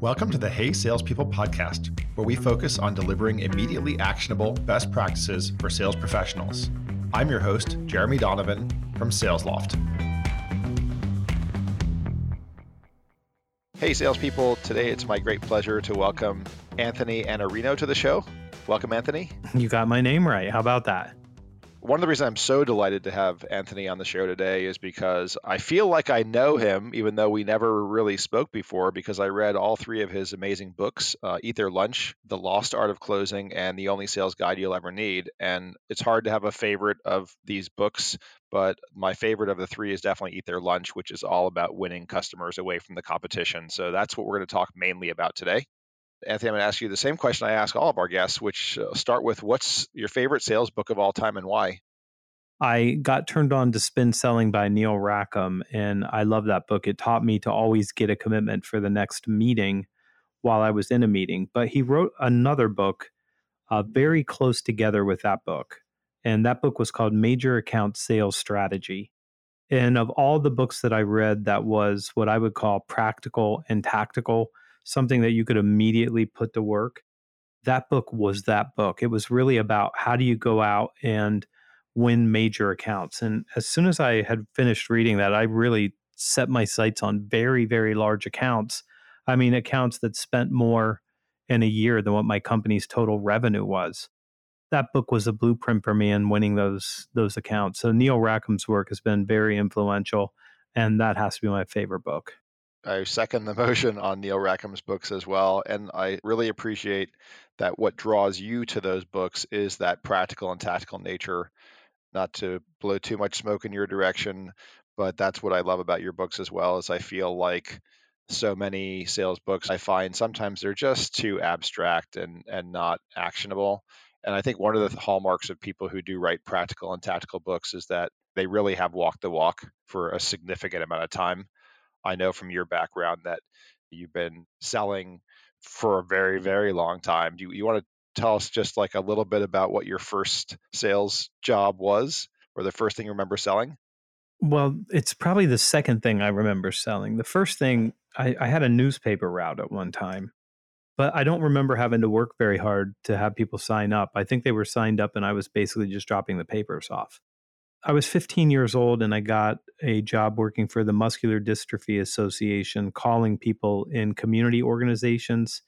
Welcome to the Hey Salespeople podcast, where we focus on delivering immediately actionable best practices for sales professionals. I'm your host, Jeremy Donovan from SalesLoft. Hey, salespeople. Today it's my great pleasure to welcome Anthony Iannarino to the show. Welcome, Anthony. You got my name right. How about that? One of the reasons I'm so delighted to have Anthony on the show today is because I feel like I know him, even though we never really spoke before, because I read all three of his amazing books uh, Eat Their Lunch, The Lost Art of Closing, and The Only Sales Guide You'll Ever Need. And it's hard to have a favorite of these books, but my favorite of the three is definitely Eat Their Lunch, which is all about winning customers away from the competition. So that's what we're going to talk mainly about today. Anthony, I'm going to ask you the same question I ask all of our guests, which uh, start with what's your favorite sales book of all time and why? I got turned on to Spin Selling by Neil Rackham, and I love that book. It taught me to always get a commitment for the next meeting while I was in a meeting. But he wrote another book uh, very close together with that book, and that book was called Major Account Sales Strategy. And of all the books that I read, that was what I would call practical and tactical something that you could immediately put to work. That book was that book. It was really about how do you go out and win major accounts. And as soon as I had finished reading that, I really set my sights on very, very large accounts. I mean, accounts that spent more in a year than what my company's total revenue was. That book was a blueprint for me in winning those those accounts. So Neil Rackham's work has been very influential, and that has to be my favorite book. I second the motion on Neil Rackham's books as well. And I really appreciate that what draws you to those books is that practical and tactical nature. Not to blow too much smoke in your direction, but that's what I love about your books as well, is I feel like so many sales books I find sometimes they're just too abstract and and not actionable. And I think one of the hallmarks of people who do write practical and tactical books is that they really have walked the walk for a significant amount of time I know from your background that you've been selling for a very, very long time. Do you, you want to tell us just like a little bit about what your first sales job was or the first thing you remember selling? Well, it's probably the second thing I remember selling. The first thing, I, I had a newspaper route at one time, but I don't remember having to work very hard to have people sign up. I think they were signed up and I was basically just dropping the papers off. I was 15 years old and I got a job working for the Muscular Dystrophy Association, calling people in community organizations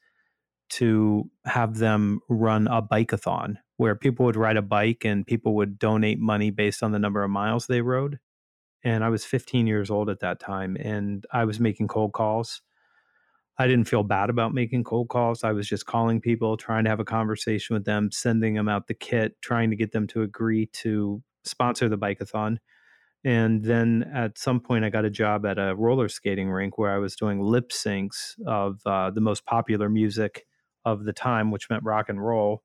to have them run a bikeathon where people would ride a bike and people would donate money based on the number of miles they rode. And I was 15 years old at that time and I was making cold calls. I didn't feel bad about making cold calls. I was just calling people, trying to have a conversation with them, sending them out the kit, trying to get them to agree to sponsor the bikeathon. And then at some point, I got a job at a roller skating rink where I was doing lip syncs of uh, the most popular music of the time, which meant rock and roll.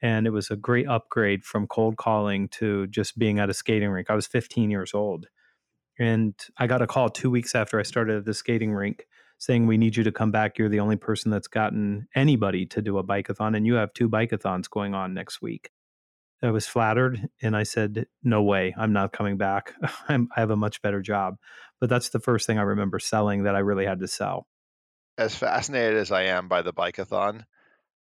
And it was a great upgrade from cold calling to just being at a skating rink. I was 15 years old. And I got a call two weeks after I started at the skating rink saying, We need you to come back. You're the only person that's gotten anybody to do a bikeathon, and you have two bikeathons going on next week. I was flattered and I said, No way, I'm not coming back. i have a much better job. But that's the first thing I remember selling that I really had to sell. As fascinated as I am by the bikeathon,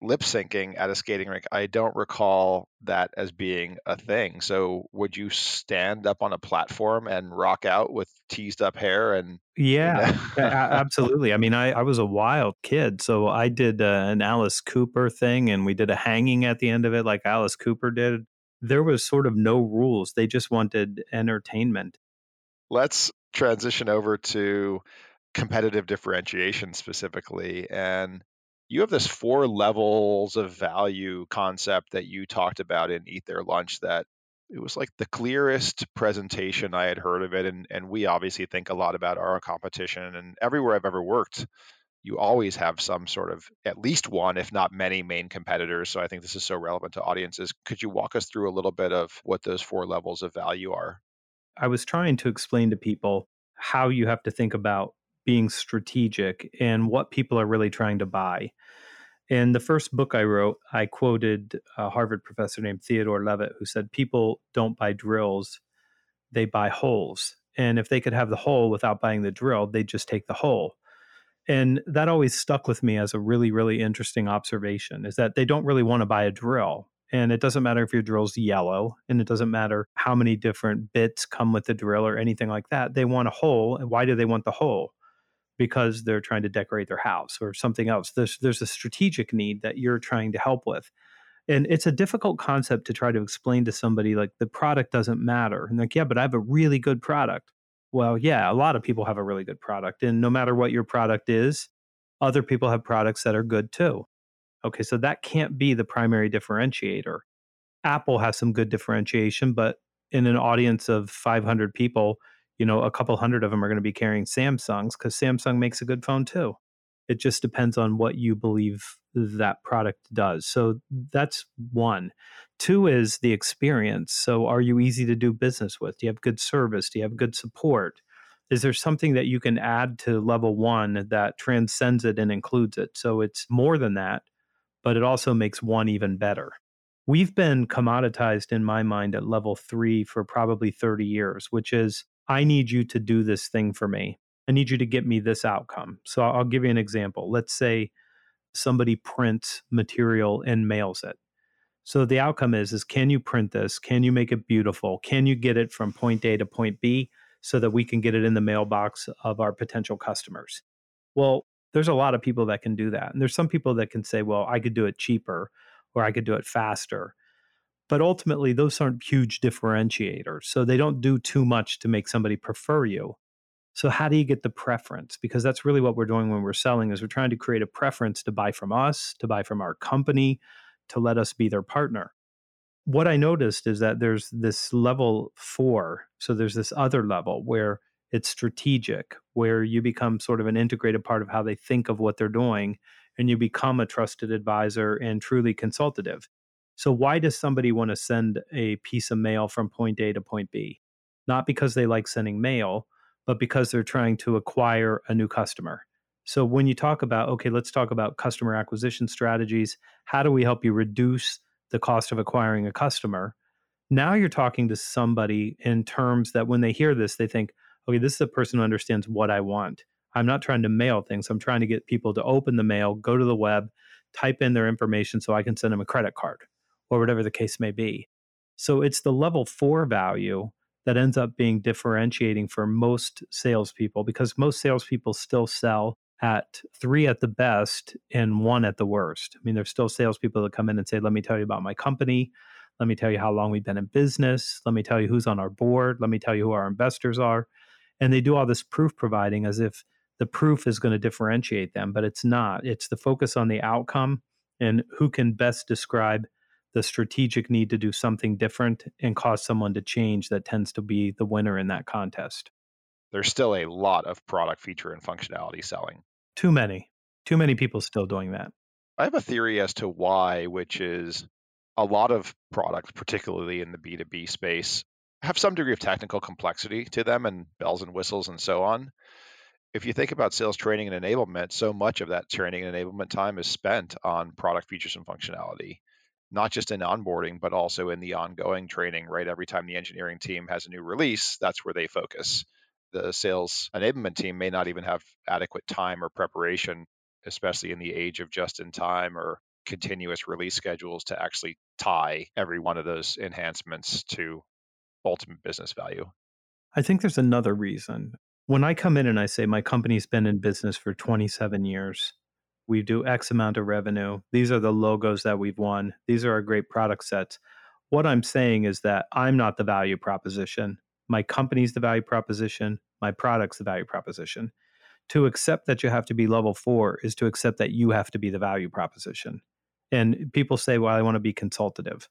lip syncing at a skating rink, I don't recall that as being a thing. So would you stand up on a platform and rock out with teased up hair and yeah, absolutely. I mean, I, I was a wild kid, so I did uh, an Alice Cooper thing, and we did a hanging at the end of it, like Alice Cooper did. There was sort of no rules; they just wanted entertainment. Let's transition over to competitive differentiation specifically, and you have this four levels of value concept that you talked about in Eat Their Lunch that it was like the clearest presentation I had heard of it. And, and we obviously think a lot about our competition. And everywhere I've ever worked, you always have some sort of at least one, if not many, main competitors. So I think this is so relevant to audiences. Could you walk us through a little bit of what those four levels of value are? I was trying to explain to people how you have to think about being strategic and what people are really trying to buy. In the first book I wrote, I quoted a Harvard professor named Theodore Levitt who said, People don't buy drills, they buy holes. And if they could have the hole without buying the drill, they'd just take the hole. And that always stuck with me as a really, really interesting observation is that they don't really want to buy a drill. And it doesn't matter if your drill's yellow, and it doesn't matter how many different bits come with the drill or anything like that. They want a hole. And why do they want the hole? Because they're trying to decorate their house or something else. There's, there's a strategic need that you're trying to help with. And it's a difficult concept to try to explain to somebody like the product doesn't matter. And like, yeah, but I have a really good product. Well, yeah, a lot of people have a really good product. And no matter what your product is, other people have products that are good too. Okay, so that can't be the primary differentiator. Apple has some good differentiation, but in an audience of 500 people, you know, a couple hundred of them are going to be carrying Samsungs because Samsung makes a good phone too. It just depends on what you believe that product does. So that's one. Two is the experience. So are you easy to do business with? Do you have good service? Do you have good support? Is there something that you can add to level one that transcends it and includes it? So it's more than that, but it also makes one even better. We've been commoditized in my mind at level three for probably 30 years, which is I need you to do this thing for me. I need you to get me this outcome. So I'll give you an example. Let's say somebody prints material and mails it. So the outcome is is can you print this? Can you make it beautiful? Can you get it from point A to point B so that we can get it in the mailbox of our potential customers? Well, there's a lot of people that can do that. And there's some people that can say, well, I could do it cheaper or I could do it faster. But ultimately, those aren't huge differentiators. So they don't do too much to make somebody prefer you. So how do you get the preference? Because that's really what we're doing when we're selling is we're trying to create a preference to buy from us, to buy from our company, to let us be their partner. What I noticed is that there's this level 4, so there's this other level where it's strategic, where you become sort of an integrated part of how they think of what they're doing and you become a trusted advisor and truly consultative. So why does somebody want to send a piece of mail from point A to point B? Not because they like sending mail, but because they're trying to acquire a new customer. So when you talk about, okay, let's talk about customer acquisition strategies, how do we help you reduce the cost of acquiring a customer? Now you're talking to somebody in terms that when they hear this, they think, okay, this is a person who understands what I want. I'm not trying to mail things. I'm trying to get people to open the mail, go to the web, type in their information so I can send them a credit card or whatever the case may be. So it's the level four value that ends up being differentiating for most salespeople because most salespeople still sell at three at the best and one at the worst. I mean, there's still salespeople that come in and say, Let me tell you about my company. Let me tell you how long we've been in business. Let me tell you who's on our board. Let me tell you who our investors are. And they do all this proof providing as if the proof is going to differentiate them, but it's not. It's the focus on the outcome and who can best describe the strategic need to do something different and cause someone to change that tends to be the winner in that contest. There's still a lot of product feature and functionality selling. Too many. Too many people still doing that. I have a theory as to why, which is a lot of products, particularly in the B2B space, have some degree of technical complexity to them and bells and whistles and so on. If you think about sales training and enablement, so much of that training and enablement time is spent on product features and functionality not just in onboarding, but also in the ongoing training, right? Every time the engineering team has a new release, that's where they focus. The sales enablement team may not even have adequate time or preparation, especially in the age of just in time or continuous release schedules to actually tie every one of those enhancements to ultimate business value. I think there's another reason. When I come in and I say my company's been in business for 27 years, we do X amount of revenue. These are the logos that we've won. These are our great product sets. What I'm saying is that I'm not the value proposition. My company's the value proposition. My product's the value proposition. To accept that you have to be level four is to accept that you have to be the value proposition. And people say, well, I want to be consultative.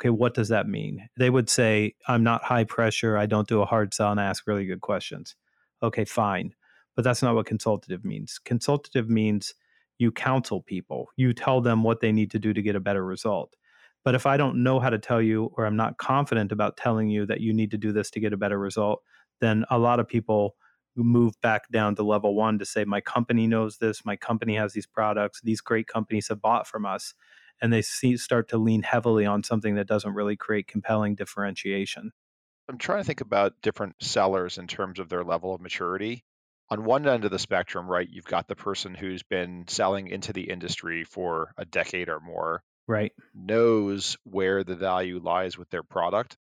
Okay, what does that mean? They would say, I'm not high pressure. I don't do a hard sell and ask really good questions. Okay, fine. But that's not what consultative means. Consultative means you counsel people, you tell them what they need to do to get a better result. But if I don't know how to tell you, or I'm not confident about telling you that you need to do this to get a better result, then a lot of people move back down to level one to say, my company knows this, my company has these products, these great companies have bought from us. And they see, start to lean heavily on something that doesn't really create compelling differentiation. I'm trying to think about different sellers in terms of their level of maturity. On one end of the spectrum, right, you've got the person who's been selling into the industry for a decade or more, Right. knows where the value lies with their product.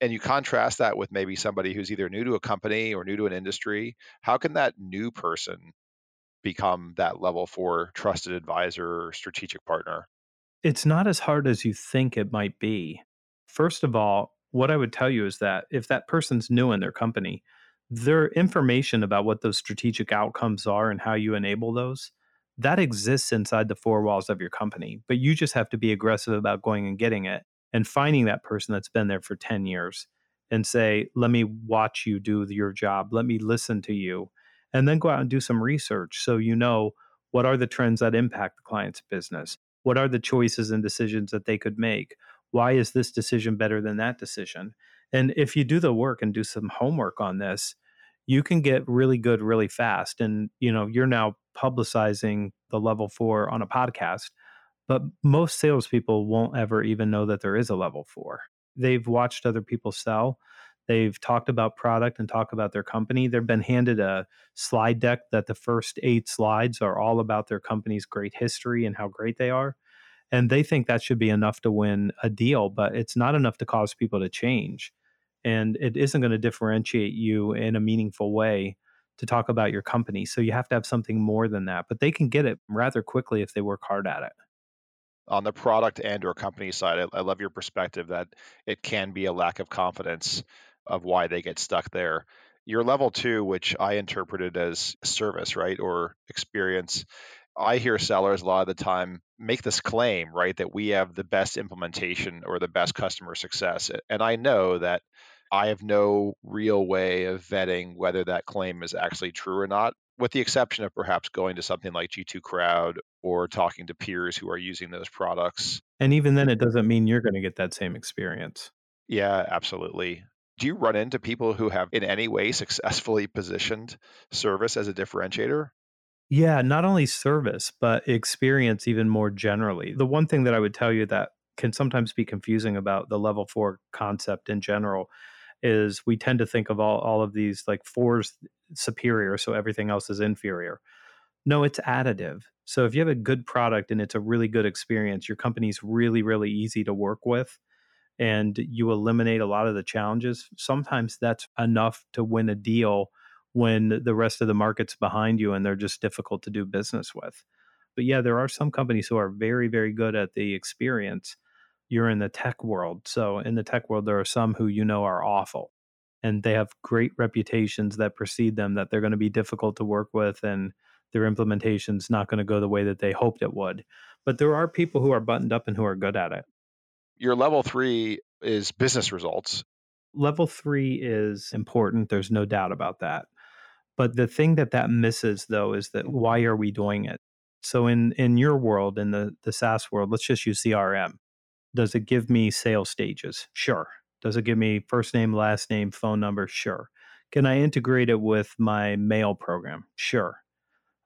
And you contrast that with maybe somebody who's either new to a company or new to an industry. How can that new person become that level four trusted advisor or strategic partner? It's not as hard as you think it might be. First of all, what I would tell you is that if that person's new in their company, their information about what those strategic outcomes are and how you enable those, that exists inside the four walls of your company. But you just have to be aggressive about going and getting it and finding that person that's been there for 10 years and say, let me watch you do your job. Let me listen to you. And then go out and do some research so you know what are the trends that impact the client's business? What are the choices and decisions that they could make? Why is this decision better than that decision? And if you do the work and do some homework on this, you can get really good really fast. And, you know, you're now publicizing the level four on a podcast, but most salespeople won't ever even know that there is a level four. They've watched other people sell. They've talked about product and talk about their company. They've been handed a slide deck that the first eight slides are all about their company's great history and how great they are. And they think that should be enough to win a deal, but it's not enough to cause people to change and it isn't going to differentiate you in a meaningful way to talk about your company. So you have to have something more than that, but they can get it rather quickly if they work hard at it. On the product and or company side, I, I love your perspective that it can be a lack of confidence of why they get stuck there. Your level two, which I interpreted as service, right, or experience, I hear sellers a lot of the time make this claim, right, that we have the best implementation or the best customer success. And I know that I have no real way of vetting whether that claim is actually true or not, with the exception of perhaps going to something like G2 Crowd or talking to peers who are using those products. And even then, it doesn't mean you're going to get that same experience. Yeah, absolutely. Do you run into people who have in any way successfully positioned service as a differentiator? Yeah, not only service, but experience even more generally. The one thing that I would tell you that can sometimes be confusing about the level four concept in general is we tend to think of all, all of these like fours superior, so everything else is inferior. No, it's additive. So if you have a good product and it's a really good experience, your company's really, really easy to work with and you eliminate a lot of the challenges, sometimes that's enough to win a deal when the rest of the market's behind you and they're just difficult to do business with. But yeah, there are some companies who are very, very good at the experience you're in the tech world. So in the tech world, there are some who you know are awful and they have great reputations that precede them that they're going to be difficult to work with and their implementation's not going to go the way that they hoped it would. But there are people who are buttoned up and who are good at it. Your level three is business results. Level three is important. There's no doubt about that. But the thing that that misses, though, is that why are we doing it? So in in your world, in the the SaaS world, let's just use CRM. Does it give me sales stages? Sure. Does it give me first name, last name, phone number? Sure. Can I integrate it with my mail program? Sure.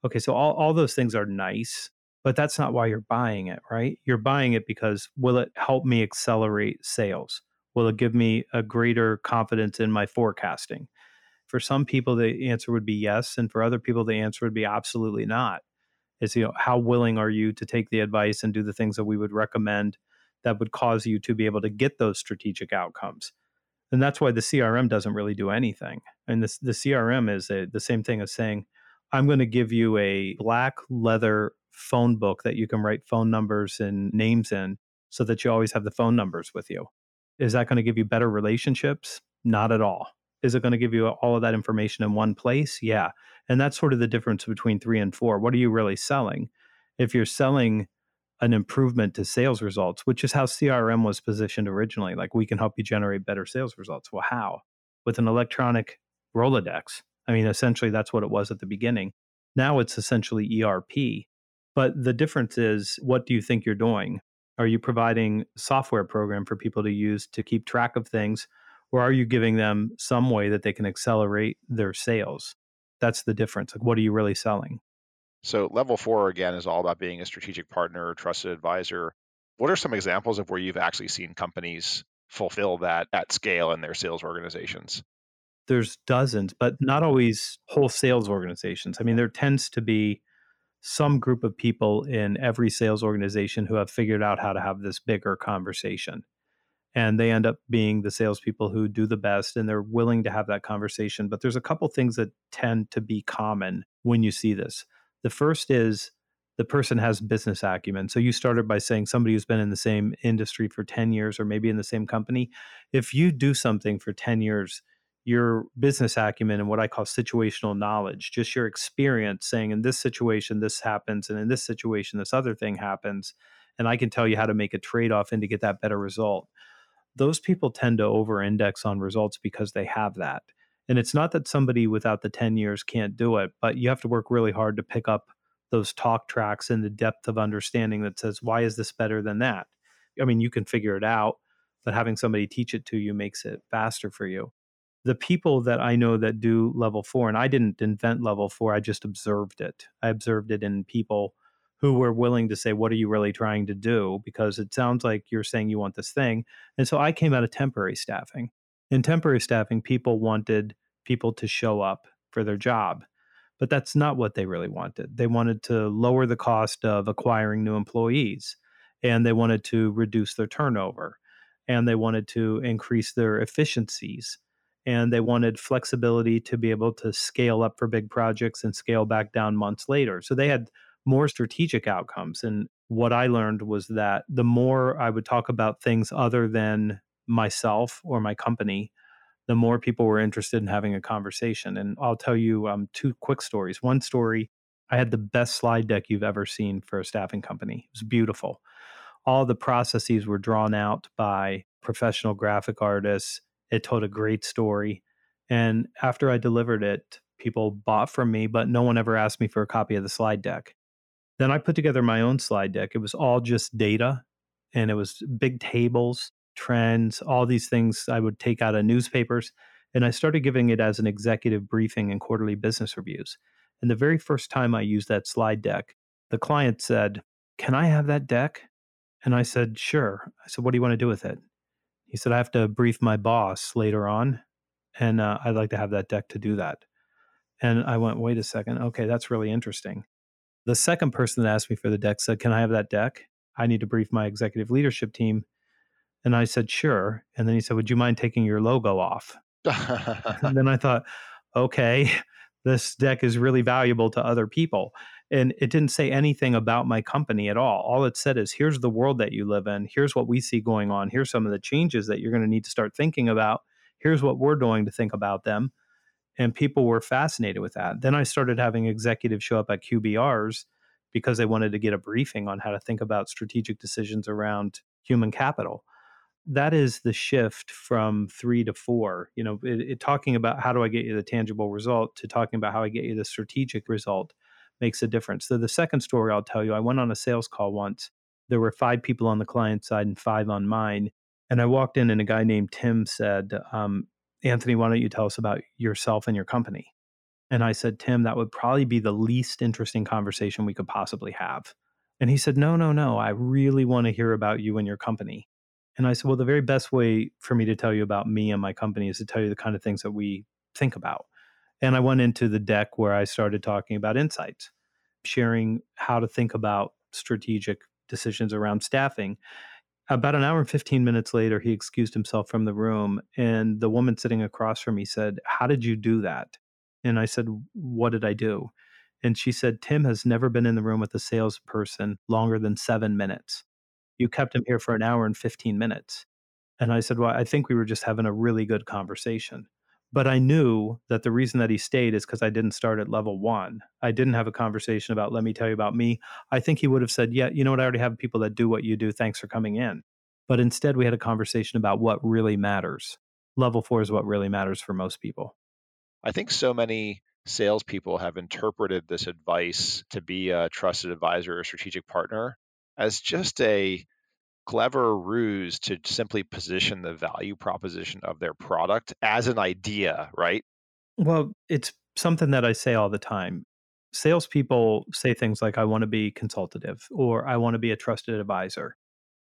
Okay, so all, all those things are nice, but that's not why you're buying it, right? You're buying it because will it help me accelerate sales? Will it give me a greater confidence in my forecasting? For some people, the answer would be yes. And for other people, the answer would be absolutely not. Is, you know, how willing are you to take the advice and do the things that we would recommend that would cause you to be able to get those strategic outcomes. And that's why the CRM doesn't really do anything. And this, the CRM is a, the same thing as saying, I'm going to give you a black leather phone book that you can write phone numbers and names in so that you always have the phone numbers with you. Is that going to give you better relationships? Not at all. Is it going to give you all of that information in one place? Yeah. And that's sort of the difference between three and four. What are you really selling? If you're selling an improvement to sales results, which is how CRM was positioned originally. Like, we can help you generate better sales results. Well, how? With an electronic Rolodex. I mean, essentially, that's what it was at the beginning. Now it's essentially ERP. But the difference is, what do you think you're doing? Are you providing software program for people to use to keep track of things? Or are you giving them some way that they can accelerate their sales? That's the difference. Like, what are you really selling? So level four again is all about being a strategic partner, trusted advisor. What are some examples of where you've actually seen companies fulfill that at scale in their sales organizations? there's dozens, but not always whole sales organizations. I mean, there tends to be some group of people in every sales organization who have figured out how to have this bigger conversation. And they end up being the salespeople who do the best and they're willing to have that conversation. But there's a couple things that tend to be common when you see this. The first is the person has business acumen. So you started by saying somebody who's been in the same industry for 10 years or maybe in the same company. If you do something for 10 years, your business acumen and what I call situational knowledge, just your experience saying in this situation this happens and in this situation this other thing happens and I can tell you how to make a trade-off and to get that better result. Those people tend to over index on results because they have that. And it's not that somebody without the 10 years can't do it, but you have to work really hard to pick up those talk tracks and the depth of understanding that says, why is this better than that? I mean, you can figure it out, but having somebody teach it to you makes it faster for you the people that I know that do level four, and I didn't invent level four, I just observed it. I observed it in people who were willing to say, What are you really trying to do? Because it sounds like you're saying you want this thing. And so I came out of temporary staffing. In temporary staffing, people wanted people to show up for their job. But that's not what they really wanted. They wanted to lower the cost of acquiring new employees and they wanted to reduce their turnover and they wanted to increase their efficiencies and they wanted flexibility to be able to scale up for big projects and scale back down months later. So they had more strategic outcomes. And what I learned was that the more I would talk about things other than myself or my company, the more people were interested in having a conversation. And I'll tell you um, two quick stories. One story I had the best slide deck you've ever seen for a staffing company, it was beautiful. All the processes were drawn out by professional graphic artists it told a great story. And after I delivered it, people bought from me, but no one ever asked me for a copy of the slide deck. Then I put together my own slide deck. It was all just data and it was big tables, trends, all these things I would take out of newspapers. And I started giving it as an executive briefing and quarterly business reviews. And the very first time I used that slide deck, the client said, Can I have that deck? And I said, Sure. I said, What do you want to do with it? He said, I have to brief my boss later on, and uh, I'd like to have that deck to do that. And I went, wait a second. Okay, that's really interesting. The second person that asked me for the deck said, Can I have that deck? I need to brief my executive leadership team. And I said, Sure. And then he said, Would you mind taking your logo off? and then I thought, Okay, this deck is really valuable to other people and it didn't say anything about my company at all. All it said is, here's the world that you live in. Here's what we see going on. Here's some of the changes that you're going to need to start thinking about. Here's what we're doing to think about them. And people were fascinated with that. Then I started having executives show up at QBRs because they wanted to get a briefing on how to think about strategic decisions around human capital. That is the shift from three to four. You know, it, it, talking about how do I get you the tangible result to talking about how I get you the strategic result makes a difference. So the second story I'll tell you, I went on a sales call once. There were five people on the client side and five on mine. And I walked in and a guy named Tim said, um, Anthony, why don't you tell us about yourself and your company? And I said, Tim, that would probably be the least interesting conversation we could possibly have. And he said, No, no, no. I really want to hear about you and your company. And I said, Well, the very best way for me to tell you about me and my company is to tell you the kind of things that we think about. And I went into the deck where I started talking about insights, sharing how to think about strategic decisions around staffing. About an hour and 15 minutes later, he excused himself from the room. And the woman sitting across from me said, How did you do that? And I said, What did I do? And she said, Tim has never been in the room with a salesperson longer than seven minutes. You kept him here for an hour and 15 minutes. And I said, Well, I think we were just having a really good conversation. But I knew that the reason that he stayed is because I didn't start at level one. I didn't have a conversation about, let me tell you about me. I think he would have said, yeah, you know what? I already have people that do what you do. Thanks for coming in. But instead, we had a conversation about what really matters. Level four is what really matters for most people. I think so many salespeople have interpreted this advice to be a trusted advisor or strategic partner as just a clever ruse to simply position the value proposition of their product as an idea, right? Well, it's something that I say all the time. Salespeople say things like, I want to be consultative or I want to be a trusted advisor.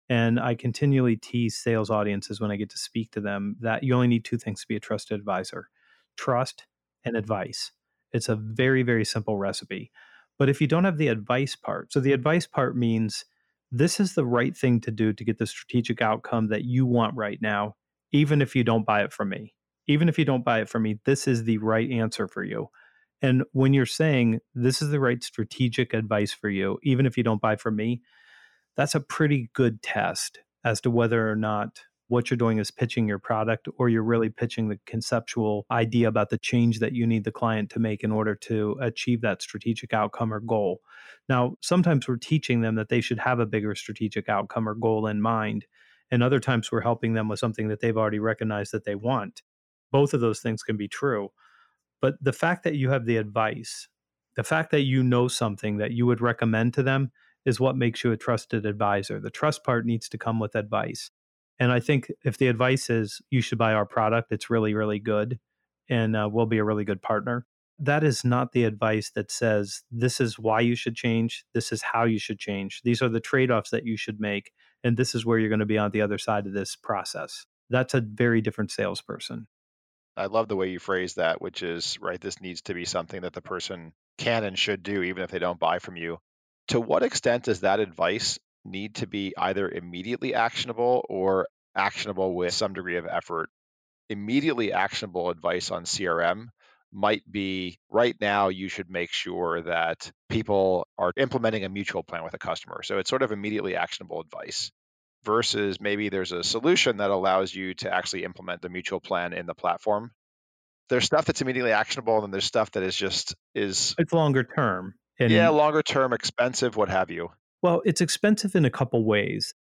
And I continually tease sales audiences when I get to speak to them that you only need two things to be a trusted advisor trust and advice. It's a very, very simple recipe. But if you don't have the advice part, so the advice part means this is the right thing to do to get the strategic outcome that you want right now, even if you don't buy it from me. Even if you don't buy it from me, this is the right answer for you. And when you're saying this is the right strategic advice for you, even if you don't buy from me, that's a pretty good test as to whether or not what you're doing is pitching your product or you're really pitching the conceptual idea about the change that you need the client to make in order to achieve that strategic outcome or goal. Now, sometimes we're teaching them that they should have a bigger strategic outcome or goal in mind. And other times we're helping them with something that they've already recognized that they want. Both of those things can be true. But the fact that you have the advice, the fact that you know something that you would recommend to them is what makes you a trusted advisor. The trust part needs to come with advice. And I think if the advice is you should buy our product, it's really, really good and uh, we'll be a really good partner. That is not the advice that says this is why you should change. This is how you should change. These are the trade offs that you should make. And this is where you're going to be on the other side of this process. That's a very different salesperson. I love the way you phrase that, which is right. This needs to be something that the person can and should do, even if they don't buy from you. To what extent does that advice need to be either immediately actionable or actionable with some degree of effort. Immediately actionable advice on CRM might be right now you should make sure that people are implementing a mutual plan with a customer. So it's sort of immediately actionable advice versus maybe there's a solution that allows you to actually implement the mutual plan in the platform. There's stuff that's immediately actionable and there's stuff that is just is it's longer term. And yeah, longer term, expensive, what have you. Well, it's expensive in a couple ways.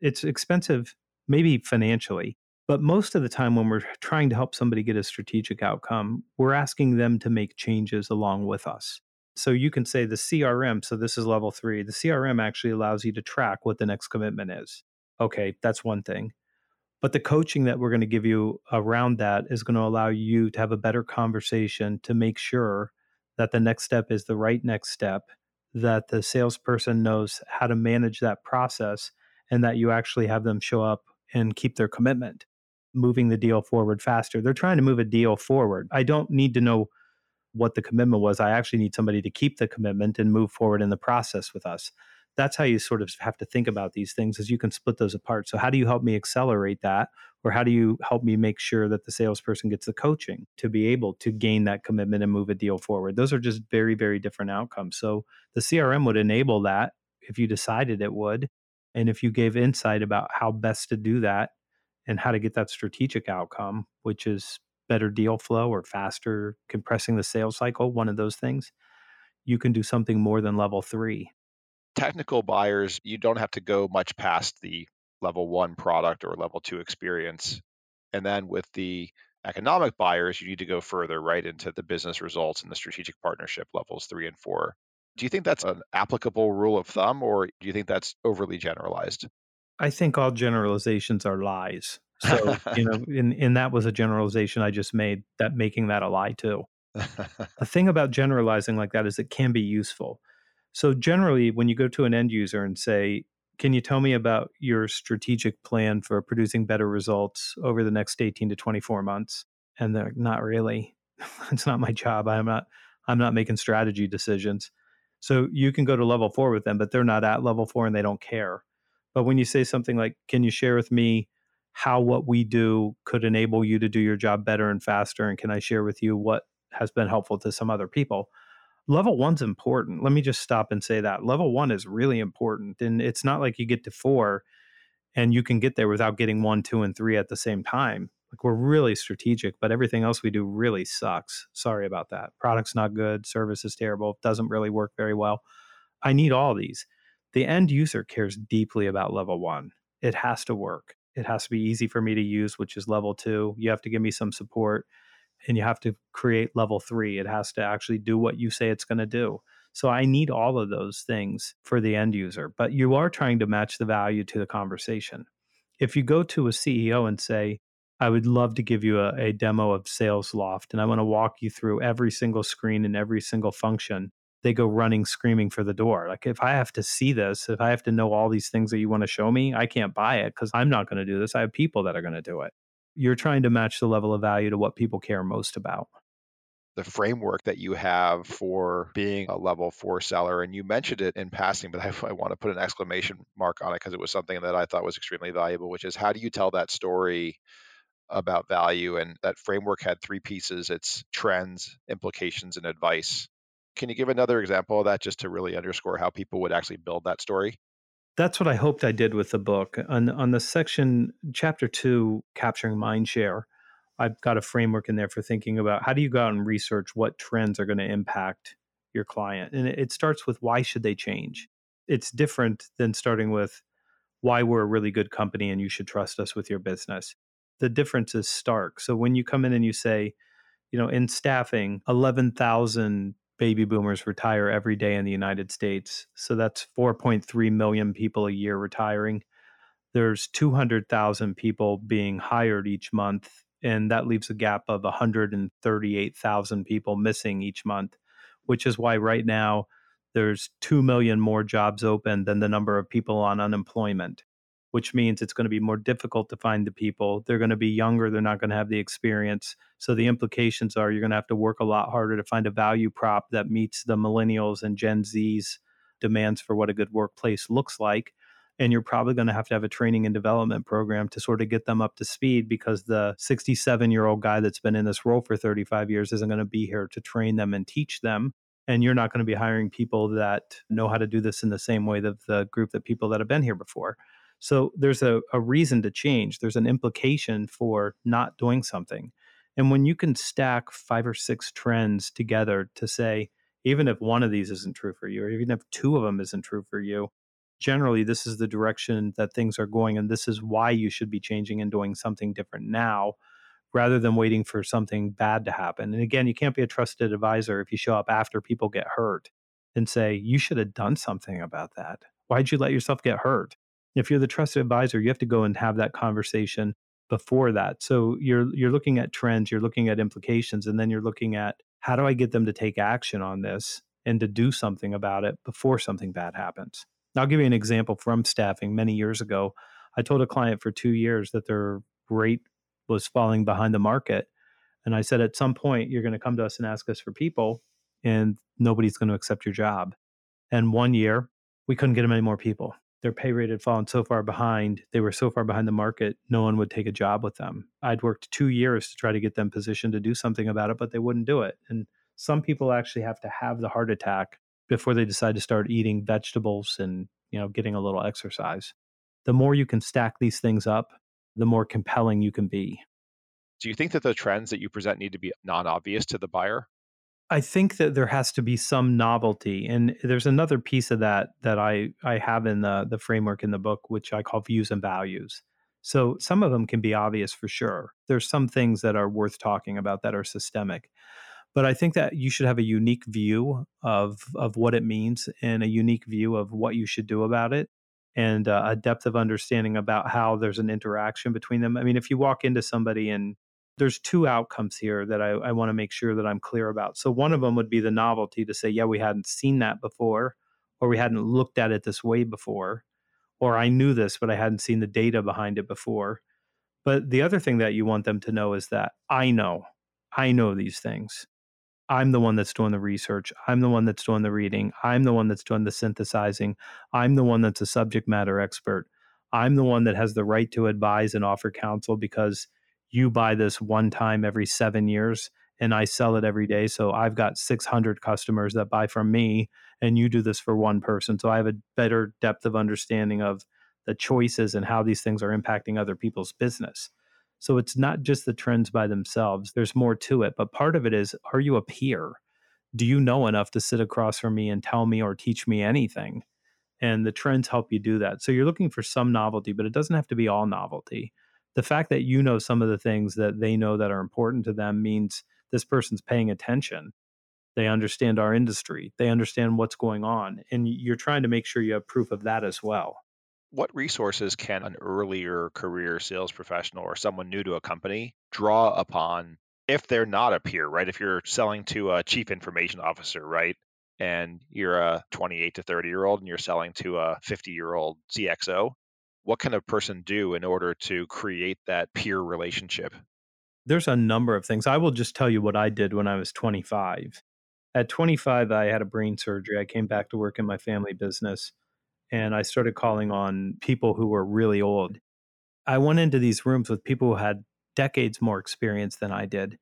It's expensive maybe financially, but most of the time when we're trying to help somebody get a strategic outcome, we're asking them to make changes along with us. So you can say the CRM, so this is level 3, the CRM actually allows you to track what the next commitment is. Okay, that's one thing. But the coaching that we're going to give you around that is going to allow you to have a better conversation to make sure that the next step is the right next step that the salesperson knows how to manage that process and that you actually have them show up and keep their commitment, moving the deal forward faster. They're trying to move a deal forward. I don't need to know what the commitment was. I actually need somebody to keep the commitment and move forward in the process with us. That's how you sort of have to think about these things is you can split those apart. So how do you help me accelerate that? Or how do you help me make sure that the salesperson gets the coaching to be able to gain that commitment and move a deal forward? Those are just very very different outcomes. So the crm would enable that if you decided it would and if you gave insight about how best to do that and how to get that strategic outcome which is better deal flow or faster compressing the sales cycle one of those things you can do something more than level 3 technical buyers you don't have to go much past the level one product or level two experience. And then with the economic buyers, you need to go further right into the business results and the strategic partnership levels three and four. Do you think that's an applicable rule of thumb or do you think that's overly generalized? I think all generalizations are lies. So, you know, and, and that was a generalization I just made, that making that a lie too. the thing about generalizing like that is it can be useful. So generally when you go to an end user and say, can you tell me about your strategic plan for producing better results over the next 18 to 24 months? And they're not really. it's not my job. I'm not I'm not making strategy decisions. So you can go to level 4 with them, but they're not at level 4 and they don't care. But when you say something like, "Can you share with me how what we do could enable you to do your job better and faster and can I share with you what has been helpful to some other people?" Level one's important. Let me just stop and say that level one is really important. And it's not like you get to four and you can get there without getting one, two, and three at the same time. Like we're really strategic, but everything else we do really sucks. Sorry about that. Product's not good, service is terrible, doesn't really work very well. I need all these. The end user cares deeply about level one. It has to work. It has to be easy for me to use, which is level two. You have to give me some support and you have to create level three. It has to actually do what you say it's going to do. So I need all of those things for the end user, but you are trying to match the value to the conversation. If you go to a CEO and say, I would love to give you a, a demo of Salesloft and I want to walk you through every single screen and every single function, they go running screaming for the door. Like, if I have to see this, if I have to know all these things that you want to show me, I can't buy it because I'm not going to do this. I have people that are going to do it you're trying to match the level of value to what people care most about. the framework that you have for being a level four seller. And you mentioned it in passing, but I, I want to put an exclamation mark on it because it was something that I thought was extremely valuable, which is how do you tell that story about value? And that framework had three pieces it's trends, implications, and advice. Can you give another example of that just to really underscore how people would actually build that story? That's what I hoped I did with the book. On on the section chapter 2 capturing mind share, I've got a framework in there for thinking about how do you go out and research what trends are going to impact your client. And it starts with why should they change? It's different than starting with why we're a really good company and you should trust us with your business. The difference is stark. So when you come in and you say, you know, in staffing, 11,000 baby boomers retire every day in the United States. So that's 4.3 million people a year retiring. There's 200,000 people being hired each month, and that leaves a gap of 138,000 people missing each month, which is why right now there's 2 million more jobs open than the number of people on unemployment which means it's going to be more difficult to find the people. They're going to be younger, they're not going to have the experience. So the implications are you're going to have to work a lot harder to find a value prop that meets the millennials and Gen Z's demands for what a good workplace looks like. And you're probably going to have to have a training and development program to sort of get them up to speed because the 67 year old guy that's been in this role for 35 years isn't going to be here to train them and teach them and you're not going to be hiring people that know how to do this in the same way that the group that people that have been here before. So there's a, a reason to change. There's an implication for not doing something. And when you can stack five or six trends together to say, even if one of these isn't true for you, or even if two of them isn't true for you, generally this is the direction that things are going. And this is why you should be changing and doing something different now rather than waiting for something bad to happen. And again, you can't be a trusted advisor if you show up after people get hurt and say, you should have done something about that. Why'd you let yourself get hurt? If you're the trusted advisor, you have to go and have that conversation before that. So you're you're looking at trends, you're looking at implications, and then you're looking at how do I get them to take action on this and to do something about it before something bad happens. I'll give you an example from staffing many years ago. I told a client for two years that their rate was falling behind the market. And I said, at some point, you're going to come to us and ask us for people, and nobody's going to accept your job. And one year, we couldn't get them any more people their pay rate had fallen so far behind, they were so far behind the market, no one would take a job with them. I'd worked two years to try to get them positioned to do something about it, but they wouldn't do it. And some people actually have to have the heart attack before they decide to start eating vegetables and, you know, getting a little exercise. The more you can stack these things up, the more compelling you can be. Do you think that the trends that you present need to be non obvious to the buyer? I think that there has to be some novelty, and there's another piece of that that I I have in the the framework in the book, which I call views and values. So some of them can be obvious for sure. There's some things that are worth talking about that are systemic, but I think that you should have a unique view of of what it means and a unique view of what you should do about it, and uh, a depth of understanding about how there's an interaction between them. I mean, if you walk into somebody and there's two outcomes here that I, I want to make sure that I'm clear about. So one of them would be the novelty to say, yeah, we hadn't seen that before, or we hadn't looked at it this way before, or I knew this, but I hadn't seen the data behind it before. But the other thing that you want them to know is that I know, I know these things. I'm the one that's doing the research. I'm the one that's doing the reading. I'm the one that's doing the synthesizing. I'm the one that's a subject matter expert. I'm the one that has the right to advise and offer counsel because you buy this one time every seven years and I sell it every day. So I've got 600 customers that buy from me, and you do this for one person. So I have a better depth of understanding of the choices and how these things are impacting other people's business. So it's not just the trends by themselves, there's more to it. But part of it is are you a peer? Do you know enough to sit across from me and tell me or teach me anything? And the trends help you do that. So you're looking for some novelty, but it doesn't have to be all novelty the fact that you know some of the things that they know that are important to them means this person's paying attention. They understand our industry, they understand what's going on, and you're trying to make sure you have proof of that as well. What resources can an earlier career sales professional or someone new to a company draw upon if they're not a peer, right? If you're selling to a chief information officer, right? And you're a 28 to 30 year old and you're selling to a 50 year old CXO, what can a person do in order to create that peer relationship? There's a number of things. I will just tell you what I did when I was 25. At 25, I had a brain surgery. I came back to work in my family business and I started calling on people who were really old. I went into these rooms with people who had decades more experience than I did.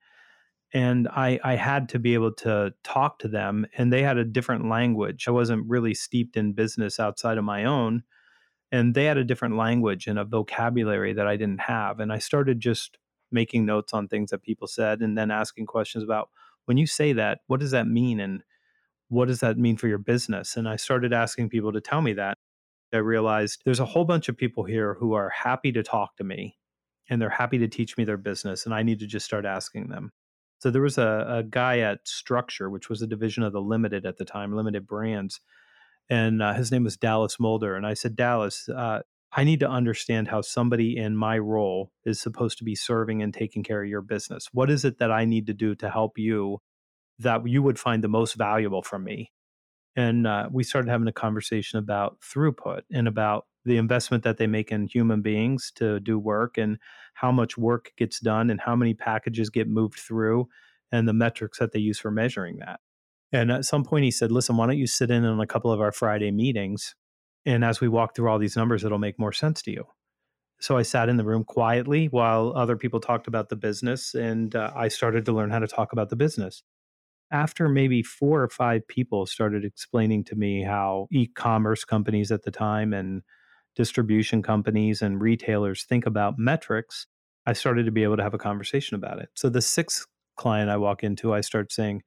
And I, I had to be able to talk to them, and they had a different language. I wasn't really steeped in business outside of my own, and they had a different language and a vocabulary that I didn't have. And I started just making notes on things that people said and then asking questions about when you say that, what does that mean? And what does that mean for your business? And I started asking people to tell me that. I realized there's a whole bunch of people here who are happy to talk to me and they're happy to teach me their business. And I need to just start asking them. So there was a, a guy at Structure, which was a division of the Limited at the time, Limited Brands. And uh, his name was Dallas Mulder. And I said, Dallas, uh, I need to understand how somebody in my role is supposed to be serving and taking care of your business. What is it that I need to do to help you that you would find the most valuable from me? And uh, we started having a conversation about throughput and about the investment that they make in human beings to do work and how much work gets done and how many packages get moved through and the metrics that they use for measuring that. And at some point, he said, Listen, why don't you sit in on a couple of our Friday meetings and as we walk through all these numbers, it'll make more sense to you. So I sat in the room quietly while other people talked about the business, and uh, I started to learn how to talk about the business. After maybe four or five people started explaining to me how e commerce companies at the time and distribution companies and retailers think about metrics, I started to be able to have a conversation about it. So the sixth client I walk into, I start saying,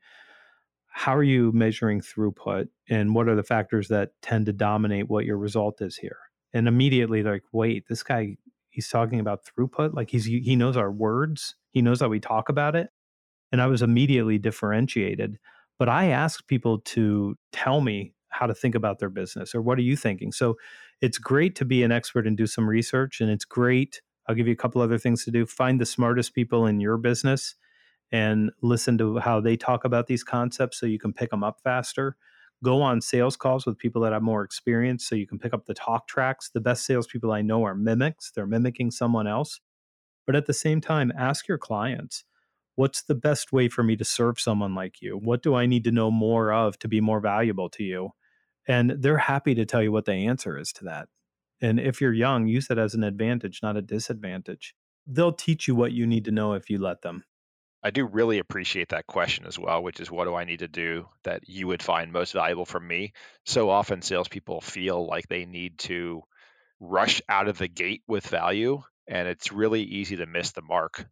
how are you measuring throughput and what are the factors that tend to dominate what your result is here? And immediately like wait this guy he's talking about throughput? Like he's he knows our words? He knows how we talk about it? And i was immediately differentiated but i asked people to tell me how to think about their business or what are you thinking? So it's great to be an expert and do some research and it's great i'll give you a couple other things to do find the smartest people in your business and listen to how they talk about these concepts so you can pick them up faster. Go on sales calls with people that have more experience so you can pick up the talk tracks. The best salespeople I know are mimics, they're mimicking someone else. But at the same time, ask your clients what's the best way for me to serve someone like you? What do I need to know more of to be more valuable to you? And they're happy to tell you what the answer is to that. And if you're young, use it as an advantage, not a disadvantage. They'll teach you what you need to know if you let them. I do really appreciate that question as well, which is what do I need to do that you would find most valuable from me? So often salespeople feel like they need to rush out of the gate with value, and it's really easy to miss the mark.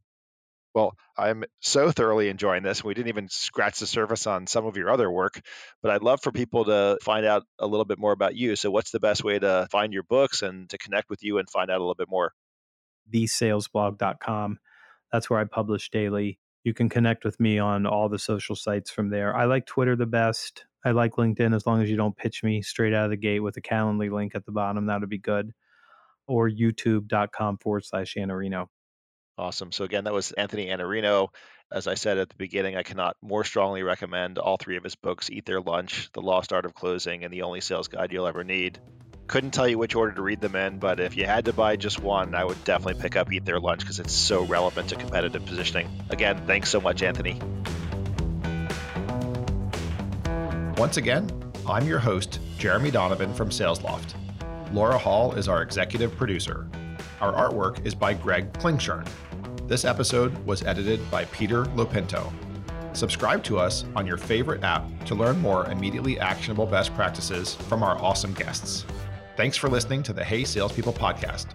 Well, I'm so thoroughly enjoying this. And we didn't even scratch the surface on some of your other work, but I'd love for people to find out a little bit more about you. So, what's the best way to find your books and to connect with you and find out a little bit more? thesalesblog.com. That's where I publish daily. You can connect with me on all the social sites from there. I like Twitter the best. I like LinkedIn as long as you don't pitch me straight out of the gate with a Calendly link at the bottom. That would be good. Or youtube.com forward slash Iannarino. Awesome. So, again, that was Anthony Iannarino. As I said at the beginning, I cannot more strongly recommend all three of his books Eat Their Lunch, The Lost Art of Closing, and The Only Sales Guide You'll Ever Need. Couldn't tell you which order to read them in, but if you had to buy just one, I would definitely pick up Eat Their Lunch because it's so relevant to competitive positioning. Again, thanks so much, Anthony. Once again, I'm your host, Jeremy Donovan from SalesLoft. Laura Hall is our executive producer. Our artwork is by Greg Klingshern. This episode was edited by Peter Lopinto. Subscribe to us on your favorite app to learn more immediately actionable best practices from our awesome guests. Thanks for listening to the Hey Salespeople podcast.